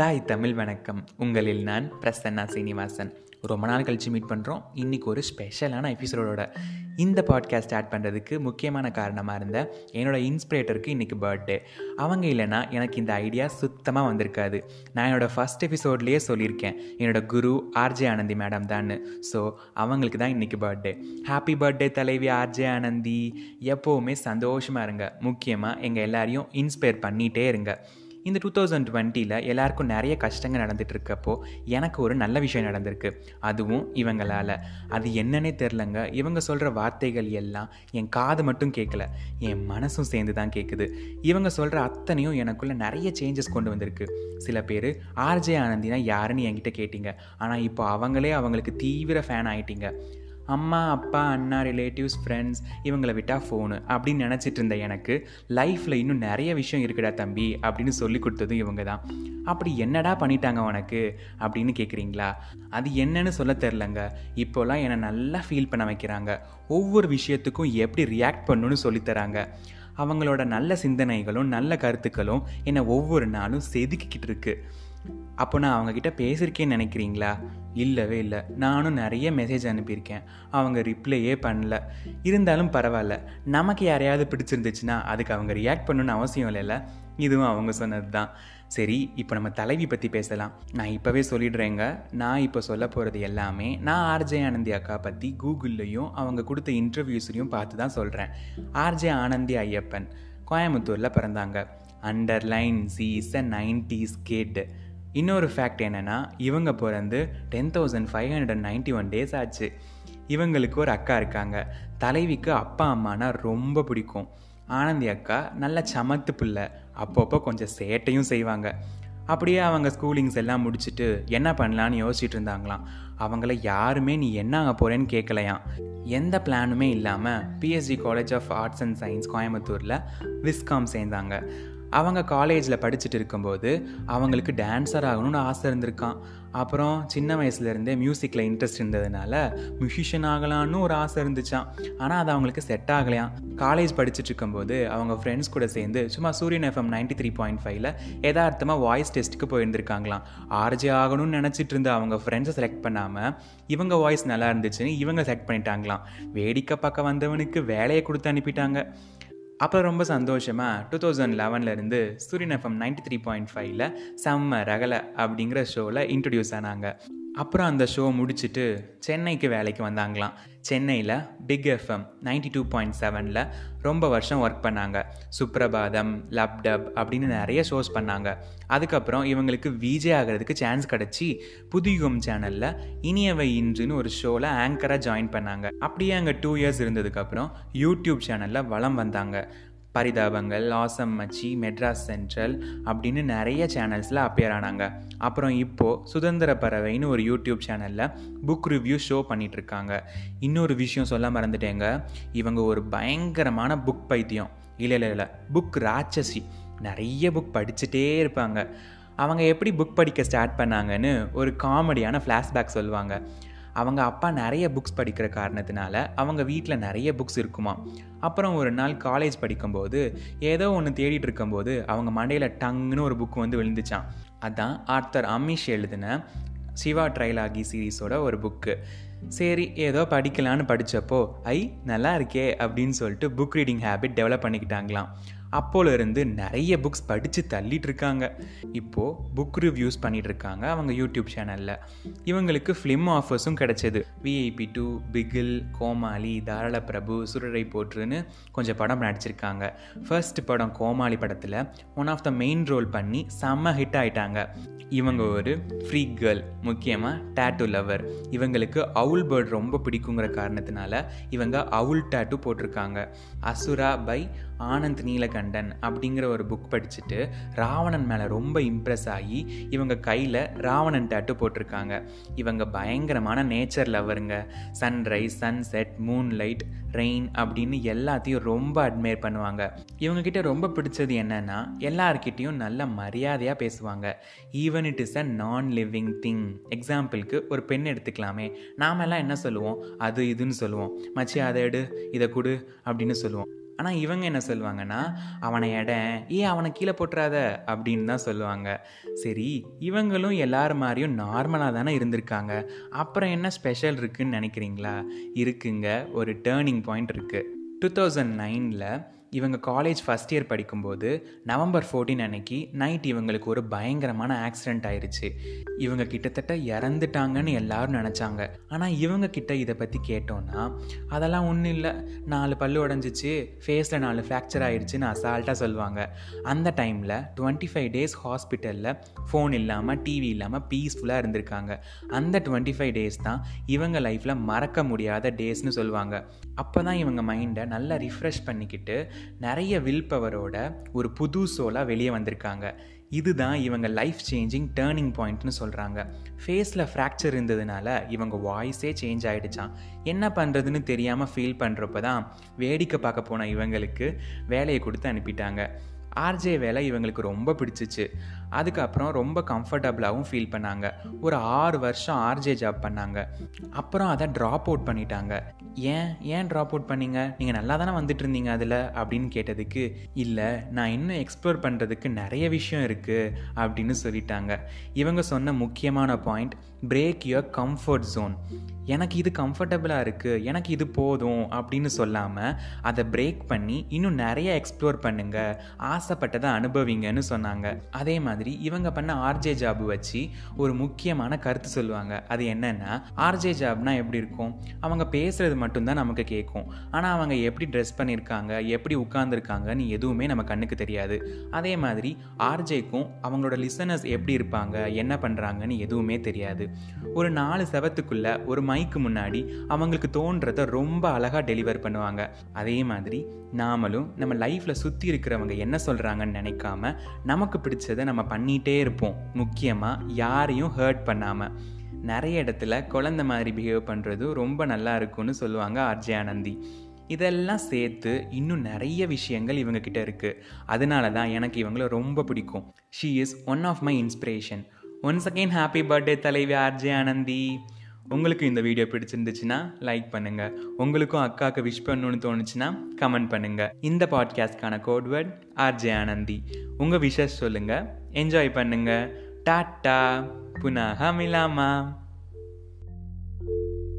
தாய் தமிழ் வணக்கம். உங்களில் நான் பிரசன்னா சீனிவாசன். ரொம்ப நாள் கழித்து மீட் பண்ணுறோம் இன்றைக்கி ஒரு ஸ்பெஷலான எபிசோடோட இந்த பாட்காஸ்ட் ஸ்டார்ட் பண்ணுறதுக்கு முக்கியமான காரணமாக இருந்த என்னோடய இன்ஸ்பிரேட்டருக்கு இன்றைக்கி பர்த்டே அவங்க இல்லைன்னா எனக்கு இந்த ஐடியா சுத்தமாக வந்திருக்காது. நான் என்னோடய ஃபஸ்ட் எபிசோட்லேயே சொல்லியிருக்கேன். என்னோடய குரு ஆர்ஜே ஆனந்தி மேடம் தான் ஸோ அவங்களுக்கு தான் இன்றைக்கி பர்த்டே ஹாப்பி பர்த்டே தலைவி ஆர்ஜே ஆனந்தி. எப்போவுமே சந்தோஷமாக இருங்க. முக்கியமாக எங்கள் எல்லாரையும் இன்ஸ்பயர் பண்ணிகிட்டே இருங்க. இந்த டூ தௌசண்ட் டுவெண்ட்டியில் எல்லாருக்கும் நிறைய கஷ்டங்கள் நடந்துகிட்டு இருக்கப்போ எனக்கு ஒரு நல்ல விஷயம் நடந்திருக்கு. அதுவும் இவங்களால். அது என்னன்னே தெரிலங்க. இவங்க சொல்கிற வார்த்தைகள் எல்லாம் என் காது மட்டும் கேட்கல என் மனசும் சேர்ந்து தான் கேட்குது இவங்க சொல்கிற அத்தனையும் எனக்குள்ளே நிறைய சேஞ்சஸ் கொண்டு வந்திருக்கு. சில பேர் ஆர்ஜே ஆனந்தினா யாருன்னு என்கிட்ட கேட்டிங்க. ஆனால் இப்போ அவங்களே அவங்களுக்கு தீவிர ஃபேன் ஆகிட்டீங்க அம்மா அப்பா அண்ணா ரிலேட்டிவ்ஸ் ஃப்ரெண்ட்ஸ் இவங்களை விட்டால் ஃபோனு அப்படின்னு நினச்சிட்டு இருந்த எனக்கு லைஃப்பில் இன்னும் நிறைய விஷயம் இருக்குடா தம்பி அப்படின்னு சொல்லி கொடுத்ததும் இவங்க தான். அப்படி என்னடா பண்ணிட்டாங்க உனக்கு அப்படின்னு கேட்குறீங்களா அது என்னன்னு சொல்ல தெரிலங்க இப்போல்லாம் என்னை நல்லா ஃபீல் பண்ண வைக்கிறாங்க. ஒவ்வொரு விஷயத்துக்கும் எப்படி ரியாக்ட் பண்ணணும்னு சொல்லித்தராங்க அவங்களோட நல்ல சிந்தனைகளும் நல்ல கருத்துக்களும் என்னை ஒவ்வொரு நாளும் செதுக்கிக்கிட்டு இருக்குது அப்போ நான் அவங்கக்கிட்ட பேசியிருக்கேன்னு நினைக்கிறீங்களா? இல்லவே இல்லை. நானும் நிறைய மெசேஜ் அனுப்பியிருக்கேன். அவங்க ரிப்ளையே பண்ணல. இருந்தாலும் பரவாயில்ல. நமக்கு யாரையாவது பிடிச்சிருந்துச்சுன்னா அதுக்கு அவங்க ரியாக்ட் பண்ணணும்னு அவசியம் இல்லைல்ல இதுவும் அவங்க சொன்னது தான் சரி இப்போ நம்ம தலைவி பற்றி பேசலாம். நான் இப்போவே சொல்லிடுறேங்க. நான் இப்போ சொல்ல போகிறது எல்லாமே நான் ஆர்ஜே ஆனந்தி அக்கா பற்றி கூகுள்லேயும் அவங்க கொடுத்த இன்டர்வியூஸ்லையும் பார்த்து தான் சொல்கிறேன் ஆர்ஜே ஆனந்தி ஐயப்பன் கோயம்புத்தூரில் பிறந்தாங்க. அண்டர்லைன் சீஸ் நைன்டி நைன்டிஸ் கேட்டு இன்னொரு ஃபேக்ட் என்னென்னா இவங்க பிறந்து ten thousand five hundred and ninety one days ஆச்சு. இவங்களுக்கு ஒரு அக்கா இருக்காங்க. தலைவிக்கு அப்பா அம்மானா ரொம்ப பிடிக்கும். ஆனந்தி அக்கா நல்ல சமத்து பிள்ளை. அப்பப்போ கொஞ்சம் சேட்டையும் செய்வாங்க. அப்படியே அவங்க ஸ்கூலிங்ஸ் எல்லாம் முடிச்சுட்டு என்ன பண்ணலான்னு யோசிச்சுட்டு இருந்தாங்களாம். அவங்கள யாருமே நீ என்ன ஆக போகிறேன்னு கேட்கலையாம் எந்த பிளானுமே இல்லாமல் PSG college of arts and science கோயம்புத்தூரில் விஸ்காம் சேர்ந்தாங்க. அவங்க காலேஜில் படிச்சுட்டு இருக்கும்போது அவங்களுக்கு டான்ஸர் ஆகணும்னு ஆசை இருந்திருக்கான். அப்புறம் சின்ன வயசுலேருந்தே மியூசிக்கில் இன்ட்ரெஸ்ட் இருந்ததுனால மியூசிஷியன் ஆகலான்னு ஒரு ஆசை இருந்துச்சான் ஆனால் அது அவங்களுக்கு செட் ஆகலையாம். காலேஜ் படிச்சுட்டு இருக்கும்போது அவங்க ஃப்ரெண்ட்ஸ் கூட சேர்ந்து சும்மா சூரியன் எஃப்எம் நைன்டி த்ரீ பாயிண்ட் ஃபைவ்ல எதார்த்தமாக வாய்ஸ் டெஸ்ட்டுக்கு போயிருந்திருக்காங்களாம். ஆர்ஜே ஆகணும்னு நினச்சிட்டு இருந்த அவங்க ஃப்ரெண்ட்ஸை செலக்ட் பண்ணாமல் இவங்க வாய்ஸ் நல்லா இருந்துச்சுன்னு இவங்க செலக்ட் பண்ணிட்டாங்களாம். வேடிக்கை பக்கம் வந்தவனுக்கு வேலையை கொடுத்து அனுப்பிட்டாங்க. அப்புறம் ரொம்ப சந்தோஷமாக டூ தௌசண்ட் லெவன்லேருந்து சூரியன் எஃப்எம் நைன்டி த்ரீ பாயிண்ட் ஃபைவ்ல செம்ம ரகலை அப்படிங்கிற ஷோவில் இன்ட்ரடியூஸ் ஆனாங்க. அப்புறம் அந்த ஷோ முடிச்சுட்டு சென்னைக்கு வேலைக்கு வந்தாங்களாம். சென்னையில் Big FM ninety two point செவனில் ரொம்ப வருஷம் ஒர்க் பண்ணாங்க. சுப்ரபாதம் லப்டப் அப்படின்னு நிறைய ஷோஸ் பண்ணாங்க. அதுக்கப்புறம் இவங்களுக்கு விஜே ஆகிறதுக்கு சான்ஸ் கிடச்சி புதியுகம் சேனலில் இனியவை இன்றுன்னு ஒரு ஷோவில் ஆங்கராக ஜாயின் பண்ணாங்க. அப்படியே அங்கே டூ இயர்ஸ் இருந்ததுக்கப்புறம் யூடியூப் சேனலில் வளம் வந்தாங்க. பரிதாபங்கள் ஆசம் மச்சி மெட்ராஸ் சென்ட்ரல் அப்படின்னு நிறைய சேனல்ஸில் அப்பியர் ஆனாங்க. அப்புறம் இப்போது சுதந்திர பறவைன்னு ஒரு யூடியூப் சேனலில் புக் ரிவ்யூ ஷோ பண்ணிகிட்ருக்காங்க இன்னொரு விஷயம் சொல்ல மறந்துட்டேங்க. இவங்க ஒரு பயங்கரமான புக் பைத்தியம். இல்லை இல்லை இல்லை புக் ராட்சசி. நிறைய புக் படிச்சுட்டே இருப்பாங்க. அவங்க எப்படி புக் படிக்க ஸ்டார்ட் பண்ணாங்கன்னு ஒரு காமெடியான ஃப்ளாஷ்பேக் சொல்லுவாங்க. அவங்க அப்பா நிறைய புக்ஸ் படிக்கிற காரணத்தினால அவங்க வீட்டில் நிறைய புக்ஸ் இருக்குமா அப்புறம் ஒரு நாள் காலேஜ் படிக்கும்போது ஏதோ ஒன்று தேடிட்டு இருக்கும்போது அவங்க மண்டையில் டங்குன்னு ஒரு புக் வந்து விழுந்துச்சான் அதான் ஆர்த்தர் அமிஷ் எழுதின சிவா ட்ரைலாகி சீரீஸோட ஒரு புக்கு சரி ஏதோ படிக்கலான்னு படித்தப்போ ஐ நல்லா இருக்கே அப்படின்னு சொல்லிட்டு புக் ரீடிங் ஹேபிட் டெவலப் பண்ணிக்கிட்டாங்களாம். அப்போலேருந்து நிறைய புக்ஸ் படித்து தள்ளிட்டு இருக்காங்க இப்போது புக் ரிவ்யூஸ் பண்ணிகிட்டு இருக்காங்க அவங்க யூடியூப் சேனலில் இவங்களுக்கு ஃபிலிம் ஆஃபர்ஸும் கிடச்சிது. விஐபி டூ பிகில் கோமாளி தாராள பிரபு சுரரை போற்றுன்னு கொஞ்சம் படம் நடிச்சிருக்காங்க. ஃபர்ஸ்ட் படம் கோமாளி படத்தில் one of the main role பண்ணி செம்ம ஹிட் ஆயிட்டாங்க. இவங்க ஒரு ஃப்ரீ கேர்ள் முக்கியமாக டேட்டு லவர் இவங்களுக்கு அவுல் பேர்ட் ரொம்ப பிடிக்குங்கிற காரணத்தினால இவங்க அவுல் டேட்டு போட்டிருக்காங்க. அசுரா பை ஆனந்த் நீலகண்டன் அப்படிங்கிற ஒரு புக் படிச்சுட்டு ராவணன் மேலே ரொம்ப இம்ப்ரெஸ் ஆகி இவங்க கையில் ராவணன் டேட்டு போட்டிருக்காங்க. இவங்க பயங்கரமான nature லவருங்க sunrise sunset moon light rain அப்படின்னு எல்லாத்தையும் ரொம்ப அட்மையர் பண்ணுவாங்க. இவங்கக்கிட்ட ரொம்ப பிடிச்சது என்னென்னா எல்லார்கிட்டேயும் நல்ல மரியாதையாக பேசுவாங்க. Even it is a non living thing எக்ஸாம்பிளுக்கு ஒரு பெண் எடுத்துக்கலாமே. நாமெல்லாம் என்ன சொல்லுவோம்? அது இதுன்னு சொல்லுவோம். மச்சி அதை எடு இதை கொடு அப்படின்னு சொல்லுவோம். ஆனால் இவங்க என்ன சொல்லுவாங்கன்னா அவனை இடம் ஏ அவனை கீழே போட்டுறாத அப்படின்னு தான் சொல்லுவாங்க. சரி இவங்களும் எல்லார் மாதிரியும் நார்மலாக தானே இருந்திருக்காங்க. அப்புறம் என்ன ஸ்பெஷல் இருக்குதுன்னு நினைக்கிறீங்களா? இருக்குங்க ஒரு டேர்னிங் பாயிண்ட் இருக்குது டூ தௌசண்ட் நைனில் இவங்க காலேஜ் ஃபஸ்ட் இயர் படிக்கும்போது நவம்பர் ஃபோர்டீன் அன்னைக்கு நைட் இவங்களுக்கு ஒரு பயங்கரமான ஆக்சிடெண்ட் ஆயிடுச்சு இவங்க கிட்டத்தட்ட இறந்துட்டாங்கன்னு எல்லாரும் நினச்சாங்க. ஆனால் இவங்க கிட்ட இதை பற்றி கேட்டோன்னா அதெல்லாம் ஒன்றும் இல்லை. நாலு பல்லு உடஞ்சிச்சு. ஃபேஸில் நாலு ஃப்ராக்சர் ஆயிடுச்சுன்னு அசால்ட்டாக சொல்லுவாங்க. அந்த டைமில் டுவெண்ட்டி ஃபைவ் டேஸ் ஹாஸ்பிட்டலில் ஃபோன் இல்லாமல் டிவி இல்லாமல் பீஸ்ஃபுல்லாக இருந்திருக்காங்க. அந்த டுவெண்ட்டி ஃபைவ் டேஸ் தான் இவங்க லைஃப்பில் மறக்க முடியாத டேஸ்னு சொல்லுவாங்க. அப்போ தான் இவங்க மைண்டை நல்லா ரிஃப்ரெஷ் பண்ணிக்கிட்டு நிறைய வில் பவரோட ஒரு புது சோலாக வெளியே வந்திருக்காங்க. இதுதான் இவங்க லைஃப் சேஞ்சிங் டேர்னிங் பாயிண்ட்னு சொல்கிறாங்க ஃபேஸில் ஃப்ராக்சர் இருந்ததுனால இவங்க வாய்ஸே சேஞ்ச் ஆகிடுச்சான் என்ன பண்ணுறதுன்னு தெரியாமல் ஃபீல் பண்ணுறப்ப தான் வேடிக்கை பார்க்க போன இவங்களுக்கு வேலையை கொடுத்து அனுப்பிட்டாங்க. ஆர்ஜே வேலை இவங்களுக்கு ரொம்ப பிடிச்சிச்சு. அதுக்கப்புறம் ரொம்ப கம்ஃபர்டபுளாகவும் ஃபீல் பண்ணாங்க. ஒரு ஆறு வருஷம் ஆர்ஜே ஜாப் பண்ணாங்க. அப்புறம் அதை ட்ராப் அவுட் பண்ணிட்டாங்க. ஏன் ஏன் ட்ராப் அவுட் பண்ணீங்க? நீங்கள் நல்லா தானே வந்துட்டு இருந்தீங்க அதில்? அப்படின்னு கேட்டதுக்கு இல்லை நான் இன்னும் எக்ஸ்ப்ளோர் பண்ணுறதுக்கு நிறைய விஷயம் இருக்குது அப்படின்னு சொல்லிட்டாங்க. இவங்க சொன்ன முக்கியமான point break your comfort zone எனக்கு இது கம்ஃபர்டபுளாக இருக்குது எனக்கு இது போதும் அப்படின்னு சொல்லாமல் அதை பிரேக் பண்ணி இன்னும் நிறைய எக்ஸ்ப்ளோர் பண்ணுங்கள் ஆசைப்பட்டதை அனுபவிங்கன்னு சொன்னாங்க. அதே மாதிரி இவங்க பண்ண ஆர்ஜே ஜாப் வச்சு ஒரு முக்கியமான கருத்து சொல்லுவாங்க. அது என்னென்னா ஆர்ஜே ஜாப்னா எப்படி இருக்கும்? அவங்க பேசுகிறது மட்டும்தான் நமக்கு கேட்கும். ஆனால் அவங்க எப்படி ட்ரெஸ் பண்ணியிருக்காங்க எப்படி உட்காந்துருக்காங்கன்னு எதுவுமே நம்ம கண்ணுக்கு தெரியாது. அதே மாதிரி ஆர்ஜேக்கும் அவங்களோட லிசனர்ஸ் எப்படி இருப்பாங்க என்ன பண்ணுறாங்கன்னு எதுவுமே தெரியாது. ஒரு நாலு செவத்துக்குள்ள ஒரு மைக்கு முன்னாடி அவங்களுக்கு தோன்றதை ரொம்ப அழகாக டெலிவர் பண்ணுவாங்க. அதே மாதிரி நாமளும் நம்ம லைஃப்பில் சுற்றி இருக்கிறவங்க என்ன சொல்கிறாங்கன்னு நினைக்காம நமக்கு பிடிச்சதை நம்ம பண்ணிகிட்டே இருப்போம். முக்கியமாக யாரையும் ஹர்ட் பண்ணாமல் நிறைய இடத்துல குழந்த மாதிரி பிஹேவ் பண்ணுறது ரொம்ப நல்லா இருக்கும்னு சொல்லுவாங்க ஆர்ஜே ஆனந்தி. இதெல்லாம் சேர்த்து இன்னும் நிறைய விஷயங்கள் இவங்கக்கிட்ட இருக்குது அதனால தான் எனக்கு இவங்கள ரொம்ப பிடிக்கும். She is one of my inspiration once again happy birthday தலைவி ஆர்ஜே ஆனந்தி. உங்களுக்கு இந்த வீடியோ பிடிச்சிருந்துச்சுன்னா லைக் பண்ணுங்கள் உங்களுக்கும் அக்காவுக்கு விஷ் பண்ணணும்னு தோணுச்சுன்னா கமெண்ட் பண்ணுங்கள் இந்த பாட்காஸ்ட்கான கோட்வேர்ட் ஆர்ஜே ஆனந்தி உங்கள் விஷஸ் சொல்லுங்கள் என்ஜாய் பண்ணுங்கள் டாட்டா புனாக மிலாமா